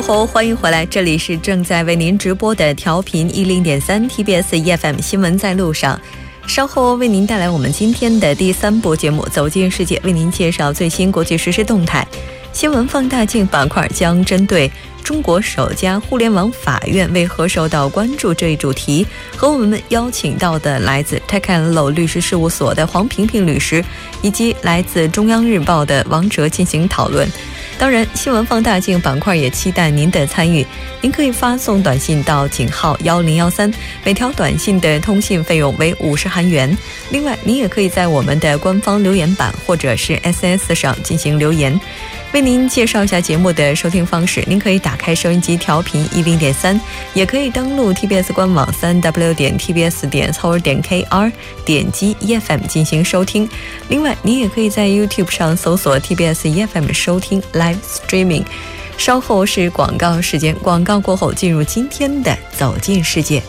欢迎回来，这里是正在为您直播的调频一零点三 TBS EFM 新闻在路上。稍后为您带来我们今天的第三部节目《走进世界》，为您介绍最新国际实时动态。新闻放大镜板块将针对中国首家互联网法院为何受到关注这一主题，和我们邀请到的来自 t e c a n Law 律师事务所的黄萍萍律师，以及来自中央日报的王哲进行讨论。当然，新闻放大镜板块也期待您的参与。您可以发送短信到井号幺零幺三，每条短信的通信费用为五十韩元。另外，您也可以在我们的官方留言板或者是 S S 上进行留言。为您介绍一下节目的收听方式，您可以打开收音机调频一零点三，也可以登录 TBS 官网三 W 点 TBS 点 c o r 点 KR，点击 EFM 进行收听。另外，您也可以在 YouTube 上搜索 TBS EFM 收听 Live Streaming。稍后是广告时间，广告过后进入今天的走进世界。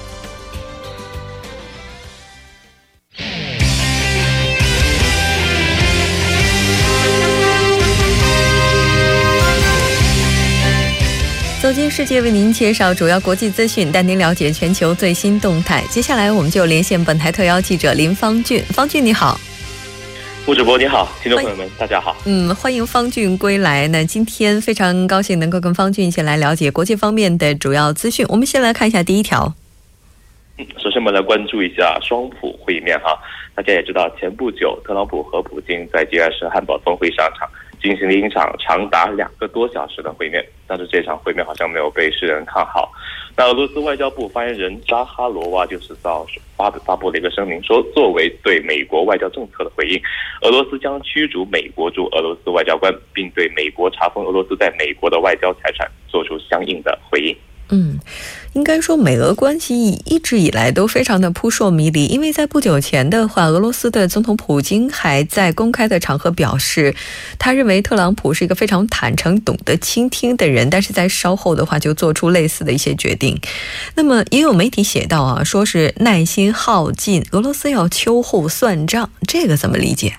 世界，为您介绍主要国际资讯，带您了解全球最新动态。接下来，我们就连线本台特邀记者林方俊。方俊，你好。吴主播你好，听众朋友们大家好。嗯，欢迎方俊归来。那今天非常高兴能够跟方俊一起来了解国际方面的主要资讯。我们先来看一下第一条。嗯，首先我们来关注一下双普会面哈。大家也知道，前不久特朗普和普京在 G20 汉堡峰会上场。进行了一场长达两个多小时的会面，但是这场会面好像没有被世人看好。那俄罗斯外交部发言人扎哈罗娃就是到发发布了一个声明，说作为对美国外交政策的回应，俄罗斯将驱逐美国驻俄罗斯外交官，并对美国查封俄罗斯在美国的外交财产做出相应的回应。嗯，应该说美俄关系一直以来都非常的扑朔迷离，因为在不久前的话，俄罗斯的总统普京还在公开的场合表示，他认为特朗普是一个非常坦诚、懂得倾听的人，但是在稍后的话就做出类似的一些决定。那么也有媒体写到啊，说是耐心耗尽，俄罗斯要秋后算账，这个怎么理解？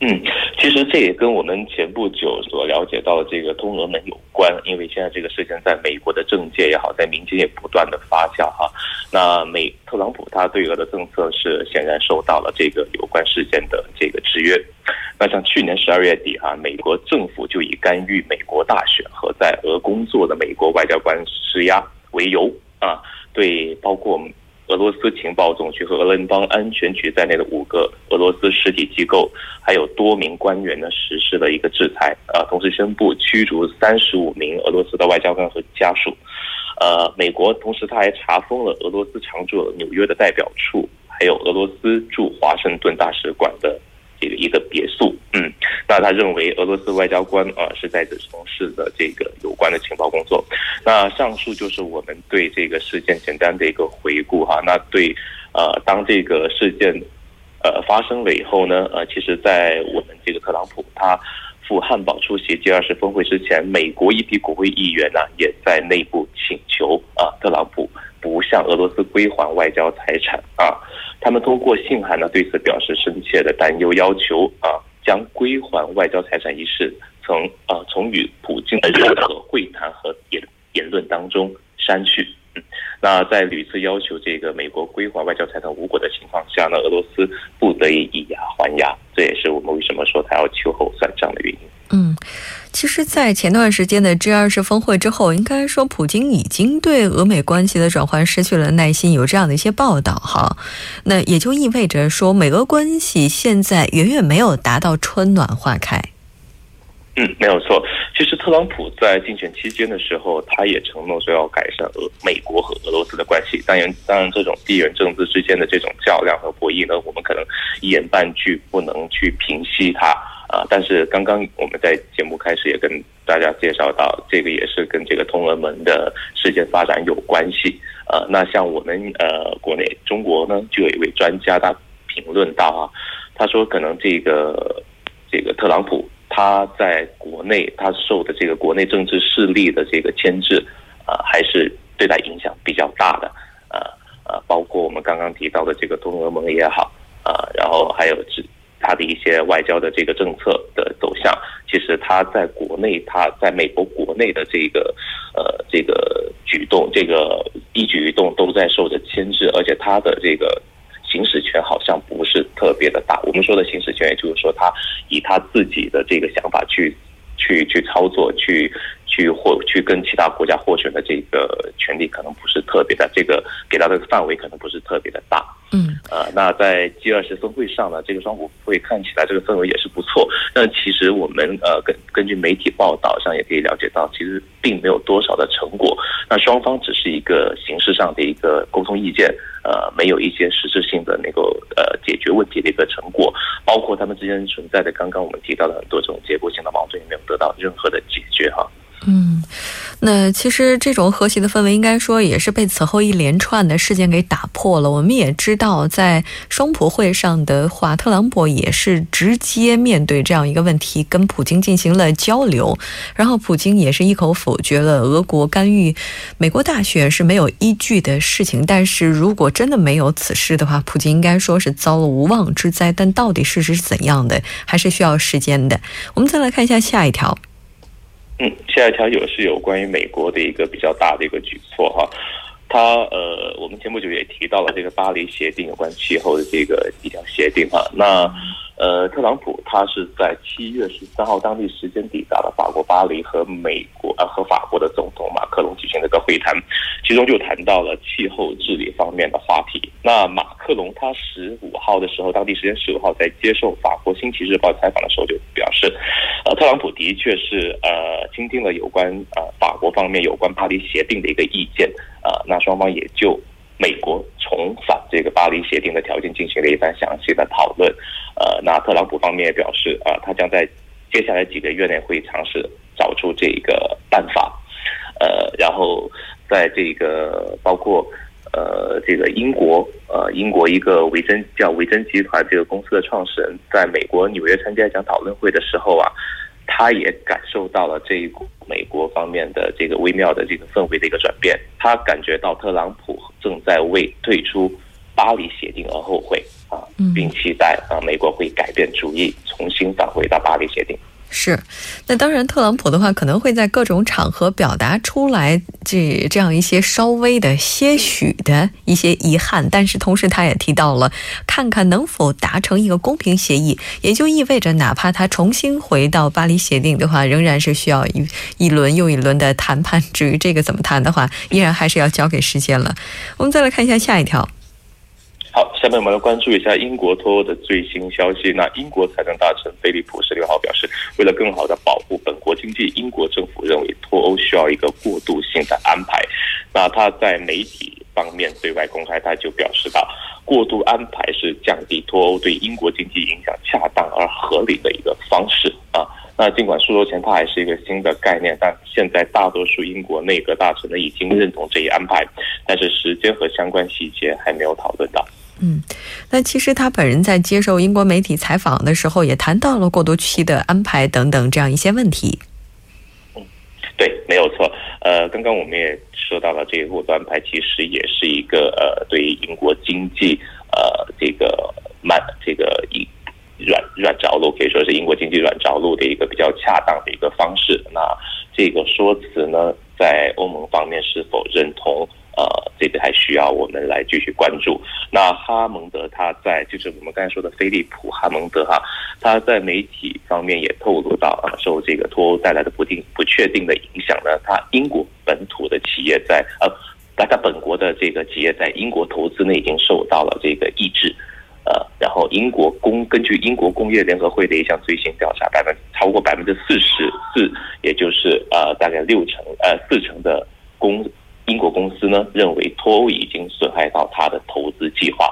嗯。其实这也跟我们前不久所了解到的这个通俄门有关，因为现在这个事情在美国的政界也好，在民间也不断的发酵哈。那美特朗普他对俄的政策是显然受到了这个有关事件的这个制约。那像去年十二月底哈，美国政府就以干预美国大选和在俄工作的美国外交官施压为由啊，对包括。俄罗斯情报总局和俄联邦安全局在内的五个俄罗斯实体机构，还有多名官员呢，实施了一个制裁啊，同时宣布驱逐三十五名俄罗斯的外交官和家属。呃，美国同时他还查封了俄罗斯常驻纽约的代表处，还有俄罗斯驻华盛顿大使馆的。这个一个别墅，嗯，那他认为俄罗斯外交官啊是在此从事的这个有关的情报工作。那上述就是我们对这个事件简单的一个回顾哈。那对，呃，当这个事件呃发生了以后呢，呃，其实，在我们这个特朗普他赴汉堡出席 G 二十峰会之前，美国一批国会议员呢也在内部请求啊，特朗普不向俄罗斯归还外交财产啊。他们通过信函呢，对此表示深切的担忧，要求啊将归还外交财产一事从啊从与普京的任何会谈和言言论当中删去。那在屡次要求这个美国归还外交财产无果的情况下呢，俄罗斯不得已以牙还牙，这也是我们为什么说他要秋后算账的原因。其实，在前段时间的 G 二十峰会之后，应该说普京已经对俄美关系的转换失去了耐心，有这样的一些报道哈。那也就意味着说，美俄关系现在远远没有达到春暖花开。嗯，没有错。其实特朗普在竞选期间的时候，他也承诺说要改善俄美国和俄罗斯的关系。当然，当然，这种地缘政治之间的这种较量和博弈呢，我们可能一言半句不能去平息它。啊，但是刚刚我们在节目开始也跟大家介绍到，这个也是跟这个通俄门的事件发展有关系。呃，那像我们呃国内中国呢，就有一位专家他评论到啊，他说可能这个这个特朗普他在国内他受的这个国内政治势力的这个牵制啊，还是对他影响比较大的。呃呃，包括我们刚刚提到的这个通俄盟也好啊，然后还有他的一些外交的这个政策的走向，其实他在国内，他在美国国内的这个呃这个举动，这个一举一动都在受着牵制，而且他的这个行使权好像不是特别的大。我们说的行使权，也就是说他以他自己的这个想法去去去操作，去去获去跟其他国家获选的这个权利，可能不是特别的，这个给到的范围可能不是特别的大。嗯，呃，那在 G 二十峰会上呢，这个双股会看起来这个氛围也是不错。但其实我们呃根根据媒体报道上也可以了解到，其实并没有多少的成果。那双方只是一个形式上的一个沟通意见，呃，没有一些实质性的那个呃解决问题的一个成果。包括他们之间存在的刚刚我们提到的很多这种结构性的矛盾，也没有得到任何的解决哈。嗯，那其实这种和谐的氛围，应该说也是被此后一连串的事件给打破了。我们也知道，在双普会上的话，特朗普也是直接面对这样一个问题，跟普京进行了交流，然后普京也是一口否决了俄国干预美国大选是没有依据的事情。但是如果真的没有此事的话，普京应该说是遭了无妄之灾。但到底事实是怎样的，还是需要时间的。我们再来看一下下一条。嗯，下一条有是有关于美国的一个比较大的一个举措哈，他呃，我们前不久也提到了这个巴黎协定有关气候的这个一条协定哈，那。呃，特朗普他是在七月十三号当地时间抵达了法国巴黎，和美国呃和法国的总统马克龙举行了个会谈，其中就谈到了气候治理方面的话题。那马克龙他十五号的时候，当地时间十五号在接受法国《星期日报》采访的时候就表示，呃，特朗普的确是呃倾听了有关呃法国方面有关巴黎协定的一个意见，呃，那双方也就。美国重返这个巴黎协定的条件进行了一番详细的讨论，呃，那特朗普方面也表示，啊，他将在接下来几个月内会尝试找出这个办法，呃，然后在这个包括呃这个英国，呃英国一个维珍叫维珍集团这个公司的创始人，在美国纽约参加一场讨论会的时候啊。他也感受到了这一股美国方面的这个微妙的这个氛围的一个转变，他感觉到特朗普正在为退出巴黎协定而后悔啊，并期待啊美国会改变主意，重新返回到巴黎协定。是，那当然，特朗普的话可能会在各种场合表达出来这这样一些稍微的些许的一些遗憾，但是同时他也提到了，看看能否达成一个公平协议，也就意味着哪怕他重新回到巴黎协定的话，仍然是需要一一轮又一轮的谈判。至于这个怎么谈的话，依然还是要交给时间了。我们再来看一下下一条。好，下面我们来关注一下英国脱欧的最新消息。那英国财政大臣菲利普十六号表示，为了更好的保护本国经济，英国政府认为脱欧需要一个过渡性的安排。那他在媒体方面对外公开，他就表示到，过渡安排是降低脱欧对英国经济影响恰当而合理的一个方式啊。那尽管数周前它还是一个新的概念，但现在大多数英国内阁大臣呢已经认同这一安排，但是时间和相关细节还没有讨论到。嗯，那其实他本人在接受英国媒体采访的时候，也谈到了过渡期的安排等等这样一些问题。嗯，对，没有错。呃，刚刚我们也说到了，这个过渡安排其实也是一个呃，对于英国经济呃这个慢这个一软软着陆，可以说是英国经济软着陆的一个比较恰当的一个方式。那这个说辞呢，在欧盟方面是否认同？呃，这个还需要我们来继续关注。那哈蒙德他在就是我们刚才说的菲利普哈蒙德哈，他在媒体方面也透露到啊，受这个脱欧带来的不定不确定的影响呢，他英国本土的企业在呃，大家本国的这个企业在英国投资呢已经受到了这个抑制。呃，然后英国工根据英国工业联合会的一项最新调查，百分超过百分之四十四，也就是呃大概六成呃四成的工。英国公司呢认为脱欧已经损害到他的投资计划，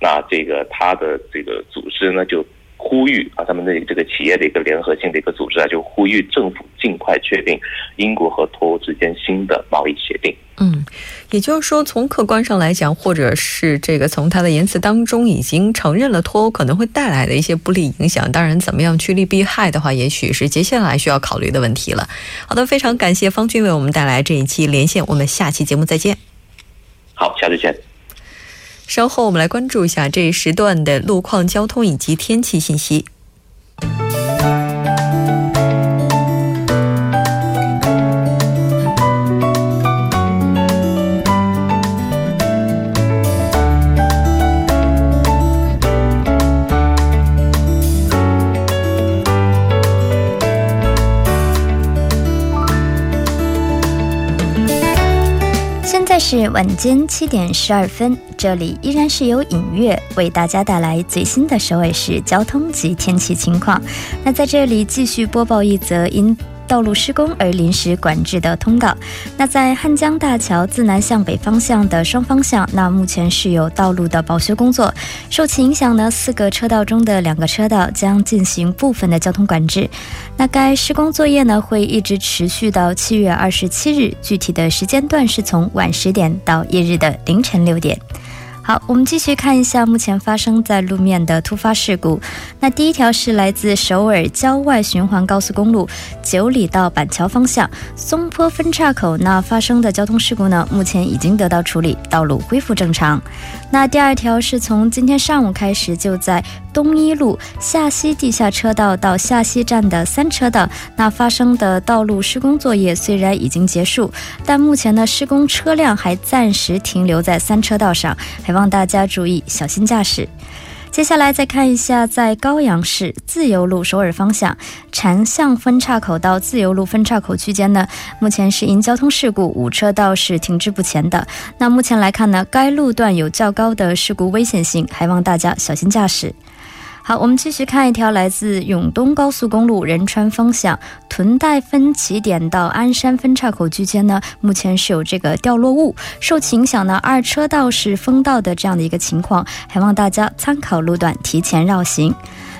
那这个他的这个组织呢就呼吁啊，他们的这个企业的一个联合性的一个组织啊，就呼吁政府尽快确定英国和脱欧之间新的贸易协定。嗯，也就是说，从客观上来讲，或者是这个从他的言辞当中，已经承认了脱欧可能会带来的一些不利影响。当然，怎么样趋利避害的话，也许是接下来需要考虑的问题了。好的，非常感谢方军为我们带来这一期连线，我们下期节目再见。好，下次见。稍后我们来关注一下这一时段的路况、交通以及天气信息。现在是晚间七点十二分，这里依然是由影月为大家带来最新的首尔市交通及天气情况。那在这里继续播报一则因。道路施工而临时管制的通告。那在汉江大桥自南向北方向的双方向，那目前是有道路的保修工作。受其影响呢，四个车道中的两个车道将进行部分的交通管制。那该施工作业呢，会一直持续到七月二十七日，具体的时间段是从晚十点到翌日的凌晨六点。好，我们继续看一下目前发生在路面的突发事故。那第一条是来自首尔郊外循环高速公路九里到板桥方向松坡分岔口那发生的交通事故呢，目前已经得到处理，道路恢复正常。那第二条是从今天上午开始，就在东一路下西地下车道到下西站的三车道，那发生的道路施工作业虽然已经结束，但目前呢施工车辆还暂时停留在三车道上，还望大家注意小心驾驶。接下来再看一下，在高阳市自由路首尔方向禅巷分岔口到自由路分岔口区间呢，目前是因交通事故，五车道是停滞不前的。那目前来看呢，该路段有较高的事故危险性，还望大家小心驾驶。好，我们继续看一条来自永东高速公路仁川方向屯带分起点到鞍山分岔口区间呢，目前是有这个掉落物，受其影响呢，二车道是封道的这样的一个情况，还望大家参考路段提前绕行。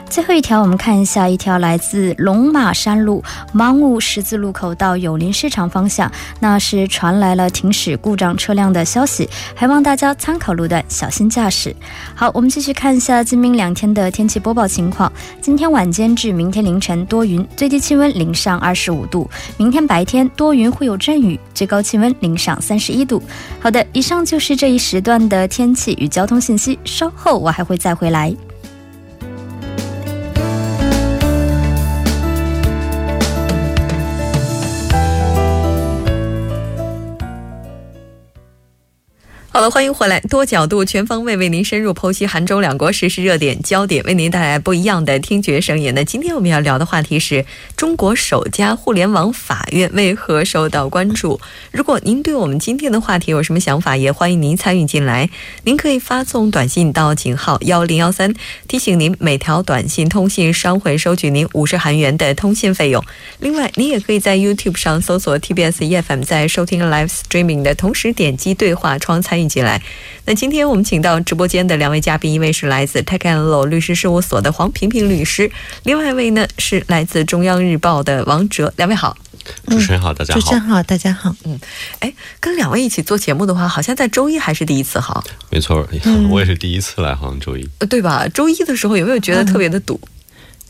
最后一条，我们看一下一条来自龙马山路芒屋十字路口到友邻市场方向，那是传来了停驶故障车辆的消息，还望大家参考路段，小心驾驶。好，我们继续看一下今明两天的天气播报情况。今天晚间至明天凌晨多云，最低气温零上二十五度；明天白天多云会有阵雨，最高气温零上三十一度。好的，以上就是这一时段的天气与交通信息，稍后我还会再回来。欢迎回来，多角度、全方位为您深入剖析韩中两国实时热点焦点，为您带来不一样的听觉声音。那今天我们要聊的话题是中国首家互联网法院为何受到关注？如果您对我们今天的话题有什么想法，也欢迎您参与进来。您可以发送短信到井号幺零幺三，提醒您每条短信通信商会收取您五十韩元的通信费用。另外，您也可以在 YouTube 上搜索 TBS EFM，在收听 Live Streaming 的同时点击对话窗参与。进来，那今天我们请到直播间的两位嘉宾，一位是来自 Tech and Law 律师事务所的黄平平律师，另外一位呢是来自中央日报的王哲。两位好，主持人好，大家好，主持人好，大家好。嗯，哎，跟两位一起做节目的话，好像在周一还是第一次哈？没错，我也是第一次来杭州一，对吧？周一的时候有没有觉得特别的堵？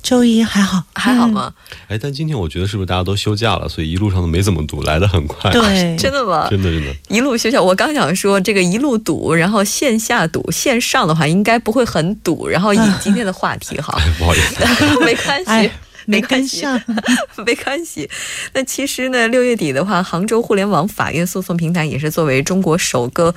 周一还好，还好吗？哎，但今天我觉得是不是大家都休假了，所以一路上都没怎么堵，来的很快。对，真的吗？真的真的。一路休假，我刚想说这个一路堵，然后线下堵，线上的话应该不会很堵。然后以 今天的话题哈，不好意思，没关系。没关系，没关系。那其实呢，六月底的话，杭州互联网法院诉讼平台也是作为中国首个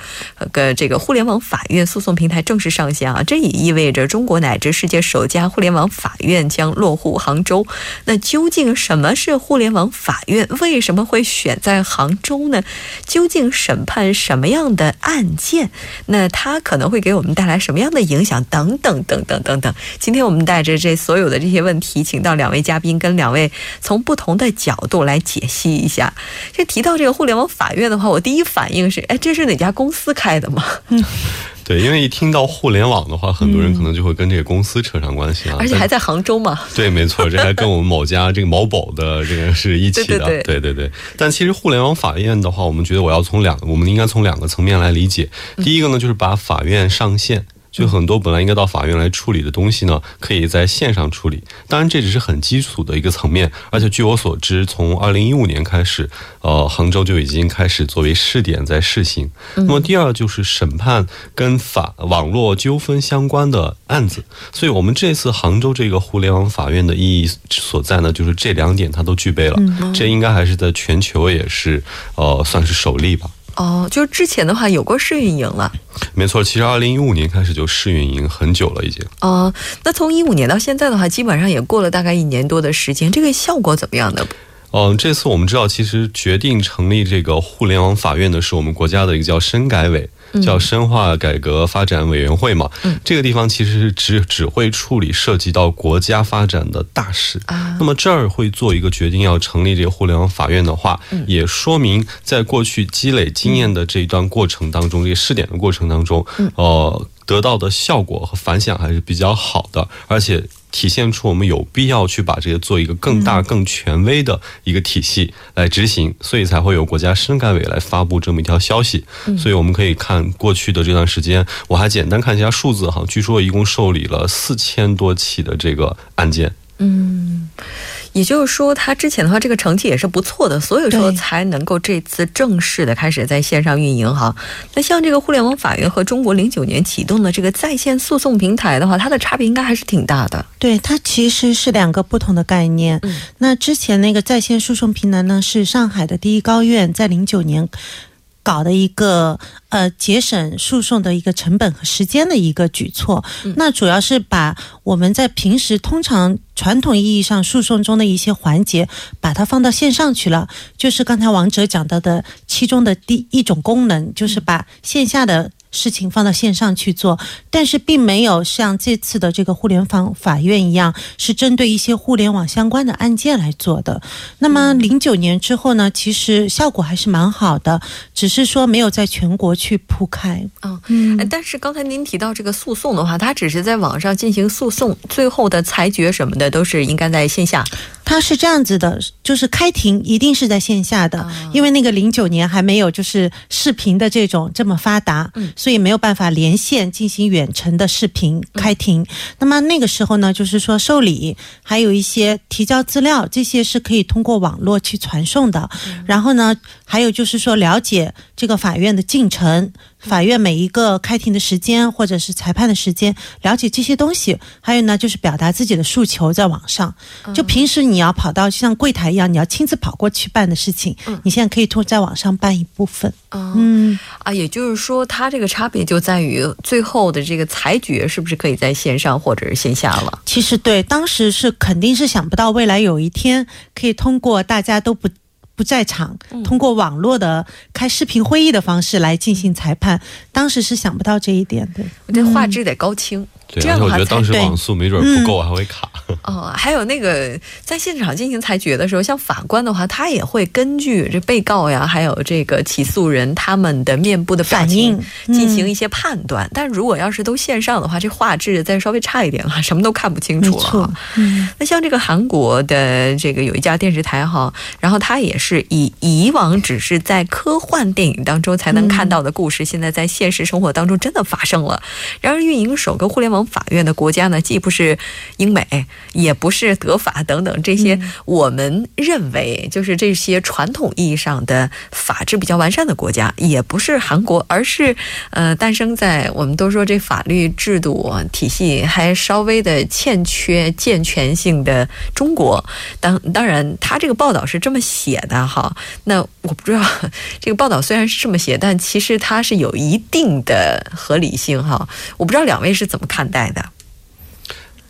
个这个互联网法院诉讼平台正式上线啊。这也意味着中国乃至世界首家互联网法院将落户杭州。那究竟什么是互联网法院？为什么会选在杭州呢？究竟审判什么样的案件？那它可能会给我们带来什么样的影响？等等等等等等。今天我们带着这所有的这些问题，请到两位。嘉宾跟两位从不同的角度来解析一下。这提到这个互联网法院的话，我第一反应是：哎，这是哪家公司开的吗？嗯 对，因为一听到互联网的话，很多人可能就会跟这个公司扯上关系啊。而且还在杭州嘛？对，没错，这还跟我们某家这个某宝的这个 是一起的。对对对。但其实互联网法院的话，我们觉得我要从两，我们应该从两个层面来理解。第一个呢，就是把法院上线。就很多本来应该到法院来处理的东西呢，可以在线上处理。当然，这只是很基础的一个层面，而且据我所知，从二零一五年开始，呃，杭州就已经开始作为试点在试行。那么第二就是审判跟法网络纠纷相关的案子，所以我们这次杭州这个互联网法院的意义所在呢，就是这两点它都具备了。这应该还是在全球也是呃算是首例吧。哦，就是之前的话有过试运营了，没错，其实二零一五年开始就试运营很久了已经。哦，那从一五年到现在的话，基本上也过了大概一年多的时间，这个效果怎么样呢？嗯，这次我们知道，其实决定成立这个互联网法院的是我们国家的一个叫深改委。叫深化改革发展委员会嘛，这个地方其实是只只会处理涉及到国家发展的大事。那么这儿会做一个决定，要成立这个互联网法院的话，也说明在过去积累经验的这一段过程当中，这个试点的过程当中，呃，得到的效果和反响还是比较好的，而且。体现出我们有必要去把这些做一个更大、更权威的一个体系来执行，所以才会有国家深改委来发布这么一条消息。所以我们可以看过去的这段时间，我还简单看一下数字哈，据说一共受理了四千多起的这个案件。嗯。也就是说，他之前的话，这个成绩也是不错的，所以说才能够这次正式的开始在线上运营哈。那像这个互联网法院和中国零九年启动的这个在线诉讼平台的话，它的差别应该还是挺大的。对，它其实是两个不同的概念。那之前那个在线诉讼平台呢，是上海的第一高院在零九年。搞的一个呃节省诉讼的一个成本和时间的一个举措，那主要是把我们在平时通常传统意义上诉讼中的一些环节，把它放到线上去了。就是刚才王哲讲到的其中的第一种功能，就是把线下的。事情放到线上去做，但是并没有像这次的这个互联网法院一样，是针对一些互联网相关的案件来做的。那么零九年之后呢，其实效果还是蛮好的，只是说没有在全国去铺开。嗯，但是刚才您提到这个诉讼的话，它只是在网上进行诉讼，最后的裁决什么的都是应该在线下。它是这样子的，就是开庭一定是在线下的，因为那个零九年还没有就是视频的这种这么发达，所以没有办法连线进行远程的视频开庭。那么那个时候呢，就是说受理，还有一些提交资料，这些是可以通过网络去传送的。然后呢，还有就是说了解这个法院的进程。法院每一个开庭的时间，或者是裁判的时间，了解这些东西。还有呢，就是表达自己的诉求，在网上。就平时你要跑到像柜台一样，你要亲自跑过去办的事情，你现在可以通在网上办一部分。嗯啊，也就是说，它这个差别就在于最后的这个裁决是不是可以在线上或者是线下了？其实对，当时是肯定是想不到未来有一天可以通过大家都不。不在场，通过网络的开视频会议的方式来进行裁判，当时是想不到这一点的。我这画质得高清。这样的话，我觉得当时网速没准不够，还会卡。哦，还有那个在现场进行裁决的时候，像法官的话，他也会根据这被告呀，还有这个起诉人他们的面部的反应进行一些判断。但如果要是都线上的话，这画质再稍微差一点了，什么都看不清楚了。嗯，那像这个韩国的这个有一家电视台哈，然后它也是以以往只是在科幻电影当中才能看到的故事，现在在现实生活当中真的发生了。然而，运营首个互联网。法院的国家呢，既不是英美，也不是德法等等这些我们认为就是这些传统意义上的法治比较完善的国家，也不是韩国，而是呃诞生在我们都说这法律制度体系还稍微的欠缺健全性的中国。当当然，他这个报道是这么写的哈，那我不知道 这个报道虽然是这么写，但其实它是有一定的合理性哈。我不知道两位是怎么看。待的。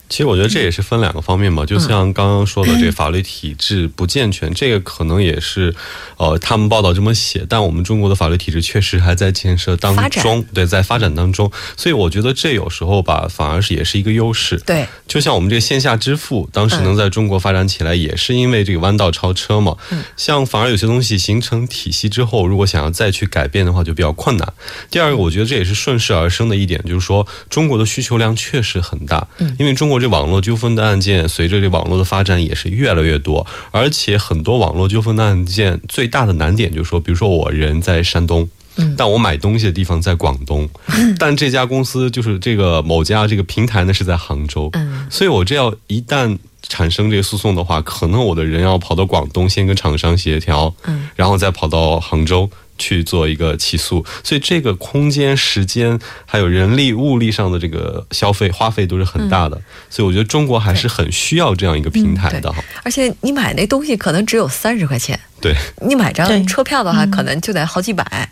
其实我觉得这也是分两个方面嘛，就像刚刚说的，这个法律体制不健全，这个可能也是，呃，他们报道这么写，但我们中国的法律体制确实还在建设当中，对，在发展当中，所以我觉得这有时候吧，反而是也是一个优势。对，就像我们这个线下支付，当时能在中国发展起来，也是因为这个弯道超车嘛。嗯。像反而有些东西形成体系之后，如果想要再去改变的话，就比较困难。第二个，我觉得这也是顺势而生的一点，就是说中国的需求量确实很大，嗯，因为中国。这网络纠纷的案件，随着这网络的发展也是越来越多，而且很多网络纠纷的案件最大的难点就是说，比如说我人在山东，嗯，但我买东西的地方在广东，但这家公司就是这个某家这个平台呢是在杭州，嗯，所以我这要一旦产生这个诉讼的话，可能我的人要跑到广东先跟厂商协调，嗯，然后再跑到杭州。去做一个起诉，所以这个空间、时间还有人力、物力上的这个消费花费都是很大的，所以我觉得中国还是很需要这样一个平台的哈。而且你买那东西可能只有三十块钱，对，你买张车票的话可能就得好几百，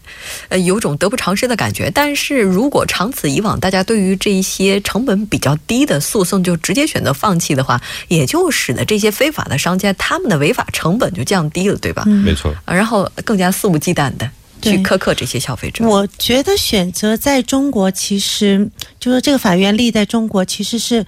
呃，有种得不偿失的感觉。但是如果长此以往，大家对于这一些成本比较低的诉讼就直接选择放弃的话，也就使得这些非法的商家他们的违法成本就降低了，对吧？没错，然后更加肆无忌惮的。去苛刻这些消费者，我觉得选择在中国，其实就是这个法院立在中国，其实是，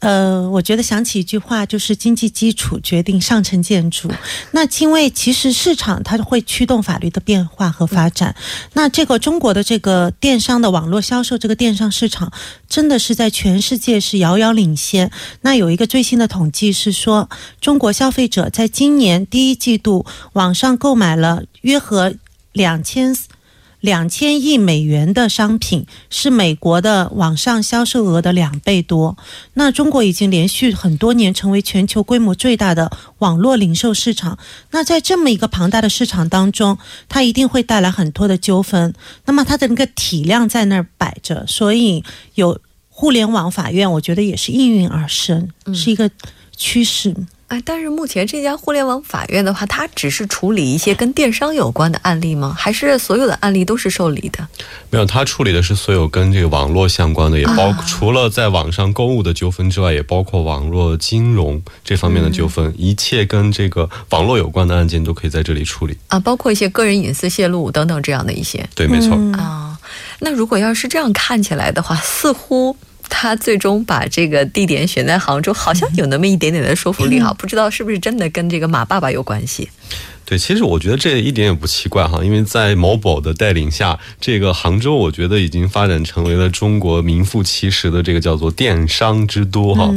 呃，我觉得想起一句话，就是经济基础决定上层建筑。那因为其实市场它会驱动法律的变化和发展。那这个中国的这个电商的网络销售，这个电商市场真的是在全世界是遥遥领先。那有一个最新的统计是说，中国消费者在今年第一季度网上购买了约合。两千两千亿美元的商品是美国的网上销售额的两倍多。那中国已经连续很多年成为全球规模最大的网络零售市场。那在这么一个庞大的市场当中，它一定会带来很多的纠纷。那么它的那个体量在那儿摆着，所以有互联网法院，我觉得也是应运而生，是一个趋势。哎，但是目前这家互联网法院的话，它只是处理一些跟电商有关的案例吗？还是所有的案例都是受理的？没有，它处理的是所有跟这个网络相关的，也包括除了在网上购物的纠纷之外，也包括网络金融这方面的纠纷，一切跟这个网络有关的案件都可以在这里处理啊，包括一些个人隐私泄露等等这样的一些。对，没错啊。那如果要是这样看起来的话，似乎。他最终把这个地点选在杭州，好像有那么一点点的说服力哈，不知道是不是真的跟这个马爸爸有关系。对，其实我觉得这一点也不奇怪哈，因为在某宝的带领下，这个杭州我觉得已经发展成为了中国名副其实的这个叫做电商之都哈，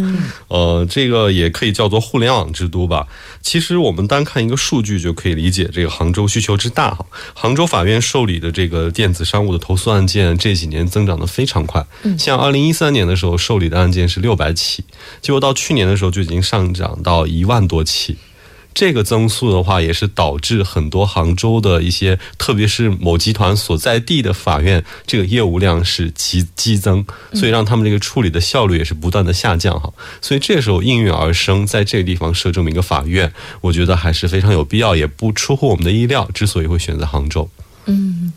呃，这个也可以叫做互联网之都吧。其实我们单看一个数据就可以理解这个杭州需求之大哈。杭州法院受理的这个电子商务的投诉案件这几年增长的非常快，像二零一三年的时候受理的案件是六百起，结果到去年的时候就已经上涨到一万多起。这个增速的话，也是导致很多杭州的一些，特别是某集团所在地的法院，这个业务量是急激增，所以让他们这个处理的效率也是不断的下降哈。所以这时候应运而生，在这个地方设这么一个法院，我觉得还是非常有必要，也不出乎我们的意料。之所以会选择杭州。嗯，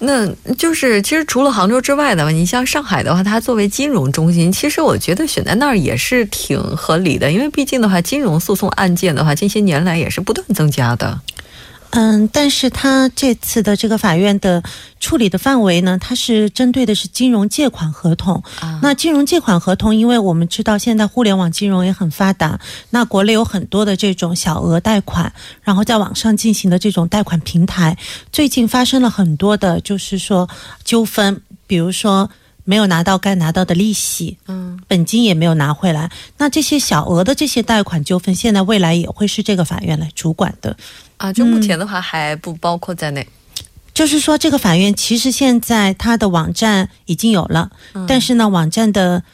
那就是其实除了杭州之外的话，你像上海的话，它作为金融中心，其实我觉得选在那儿也是挺合理的，因为毕竟的话，金融诉讼案件的话，近些年来也是不断增加的。嗯，但是他这次的这个法院的处理的范围呢，它是针对的是金融借款合同。啊那金融借款合同，因为我们知道现在互联网金融也很发达，那国内有很多的这种小额贷款，然后在网上进行的这种贷款平台，最近发生了很多的，就是说纠纷，比如说没有拿到该拿到的利息，嗯，本金也没有拿回来。那这些小额的这些贷款纠纷，现在未来也会是这个法院来主管的。啊，就目前的话还不包括在内，就是说这个法院其实现在它的网站已经有了，但是呢，网站的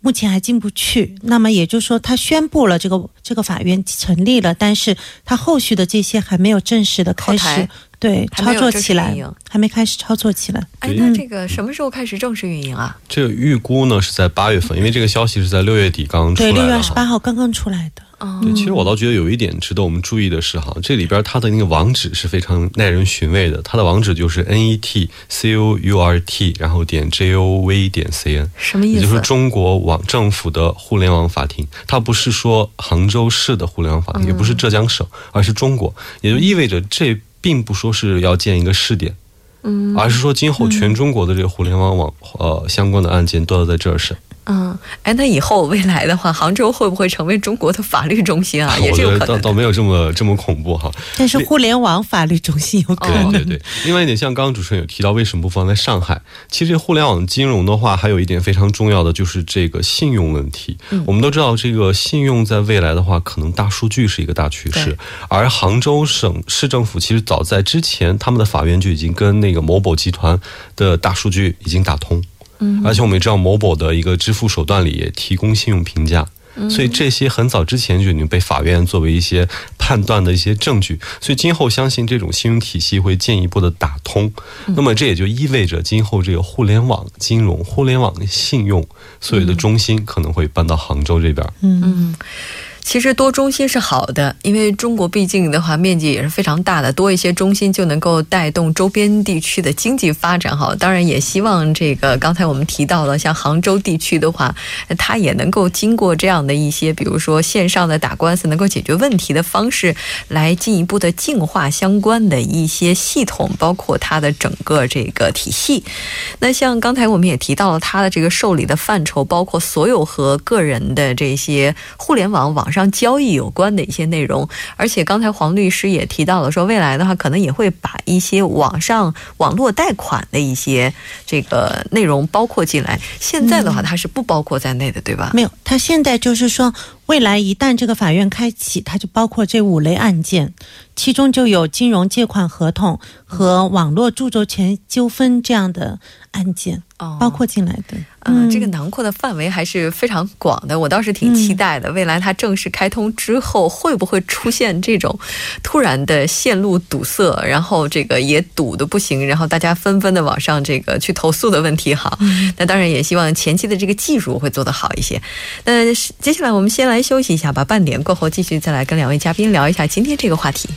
目前还进不去。那么也就是说，他宣布了这个这个法院成立了，但是他后续的这些还没有正式的开始。对，操作起来还没开始操作起来。哎，那这个什么时候开始正式运营啊？这个预估呢是在八月份，因为这个消息是在六月底刚出来的。对，六月二十八号刚刚出来的。对，其实我倒觉得有一点值得我们注意的是哈，这里边它的那个网址是非常耐人寻味的。它的网址就是 n e t c o u r t，然后点 j o v 点 c n，什么意思？也就是中国网政府的互联网法庭。它不是说杭州市的互联网法庭，也不是浙江省，而是中国，也就意味着这并不说是要建一个试点，嗯，而是说今后全中国的这个互联网网呃相关的案件都要在这儿审。嗯，哎，那以后未来的话，杭州会不会成为中国的法律中心啊？也是有可能。倒倒没有这么这么恐怖哈。但是互联网法律中心有可能。对对对。另外一点，像刚刚主持人有提到，为什么不放在上海？其实互联网金融的话，还有一点非常重要的就是这个信用问题。嗯。我们都知道，这个信用在未来的话，可能大数据是一个大趋势。而杭州省市政府其实早在之前，他们的法院就已经跟那个某宝集团的大数据已经打通。嗯，而且我们也知道某宝的一个支付手段里也提供信用评价，所以这些很早之前就已经被法院作为一些判断的一些证据。所以今后相信这种信用体系会进一步的打通，那么这也就意味着今后这个互联网金融、互联网信用所有的中心可能会搬到杭州这边。嗯。其实多中心是好的，因为中国毕竟的话面积也是非常大的，多一些中心就能够带动周边地区的经济发展。哈，当然也希望这个刚才我们提到了，像杭州地区的话，它也能够经过这样的一些，比如说线上的打官司能够解决问题的方式，来进一步的净化相关的一些系统，包括它的整个这个体系。那像刚才我们也提到了它的这个受理的范畴，包括所有和个人的这些互联网网。上交易有关的一些内容，而且刚才黄律师也提到了，说未来的话可能也会把一些网上网络贷款的一些这个内容包括进来。现在的话，它是不包括在内的，对吧？没有，它现在就是说，未来一旦这个法院开启，它就包括这五类案件，其中就有金融借款合同和网络著作权纠纷这样的案件。包括进来的，嗯，这个囊括的范围还是非常广的。我倒是挺期待的，未来它正式开通之后，会不会出现这种突然的线路堵塞，然后这个也堵的不行，然后大家纷纷的往上这个去投诉的问题？好，那当然也希望前期的这个技术会做得好一些。那接下来我们先来休息一下吧，半点过后继续再来跟两位嘉宾聊一下今天这个话题。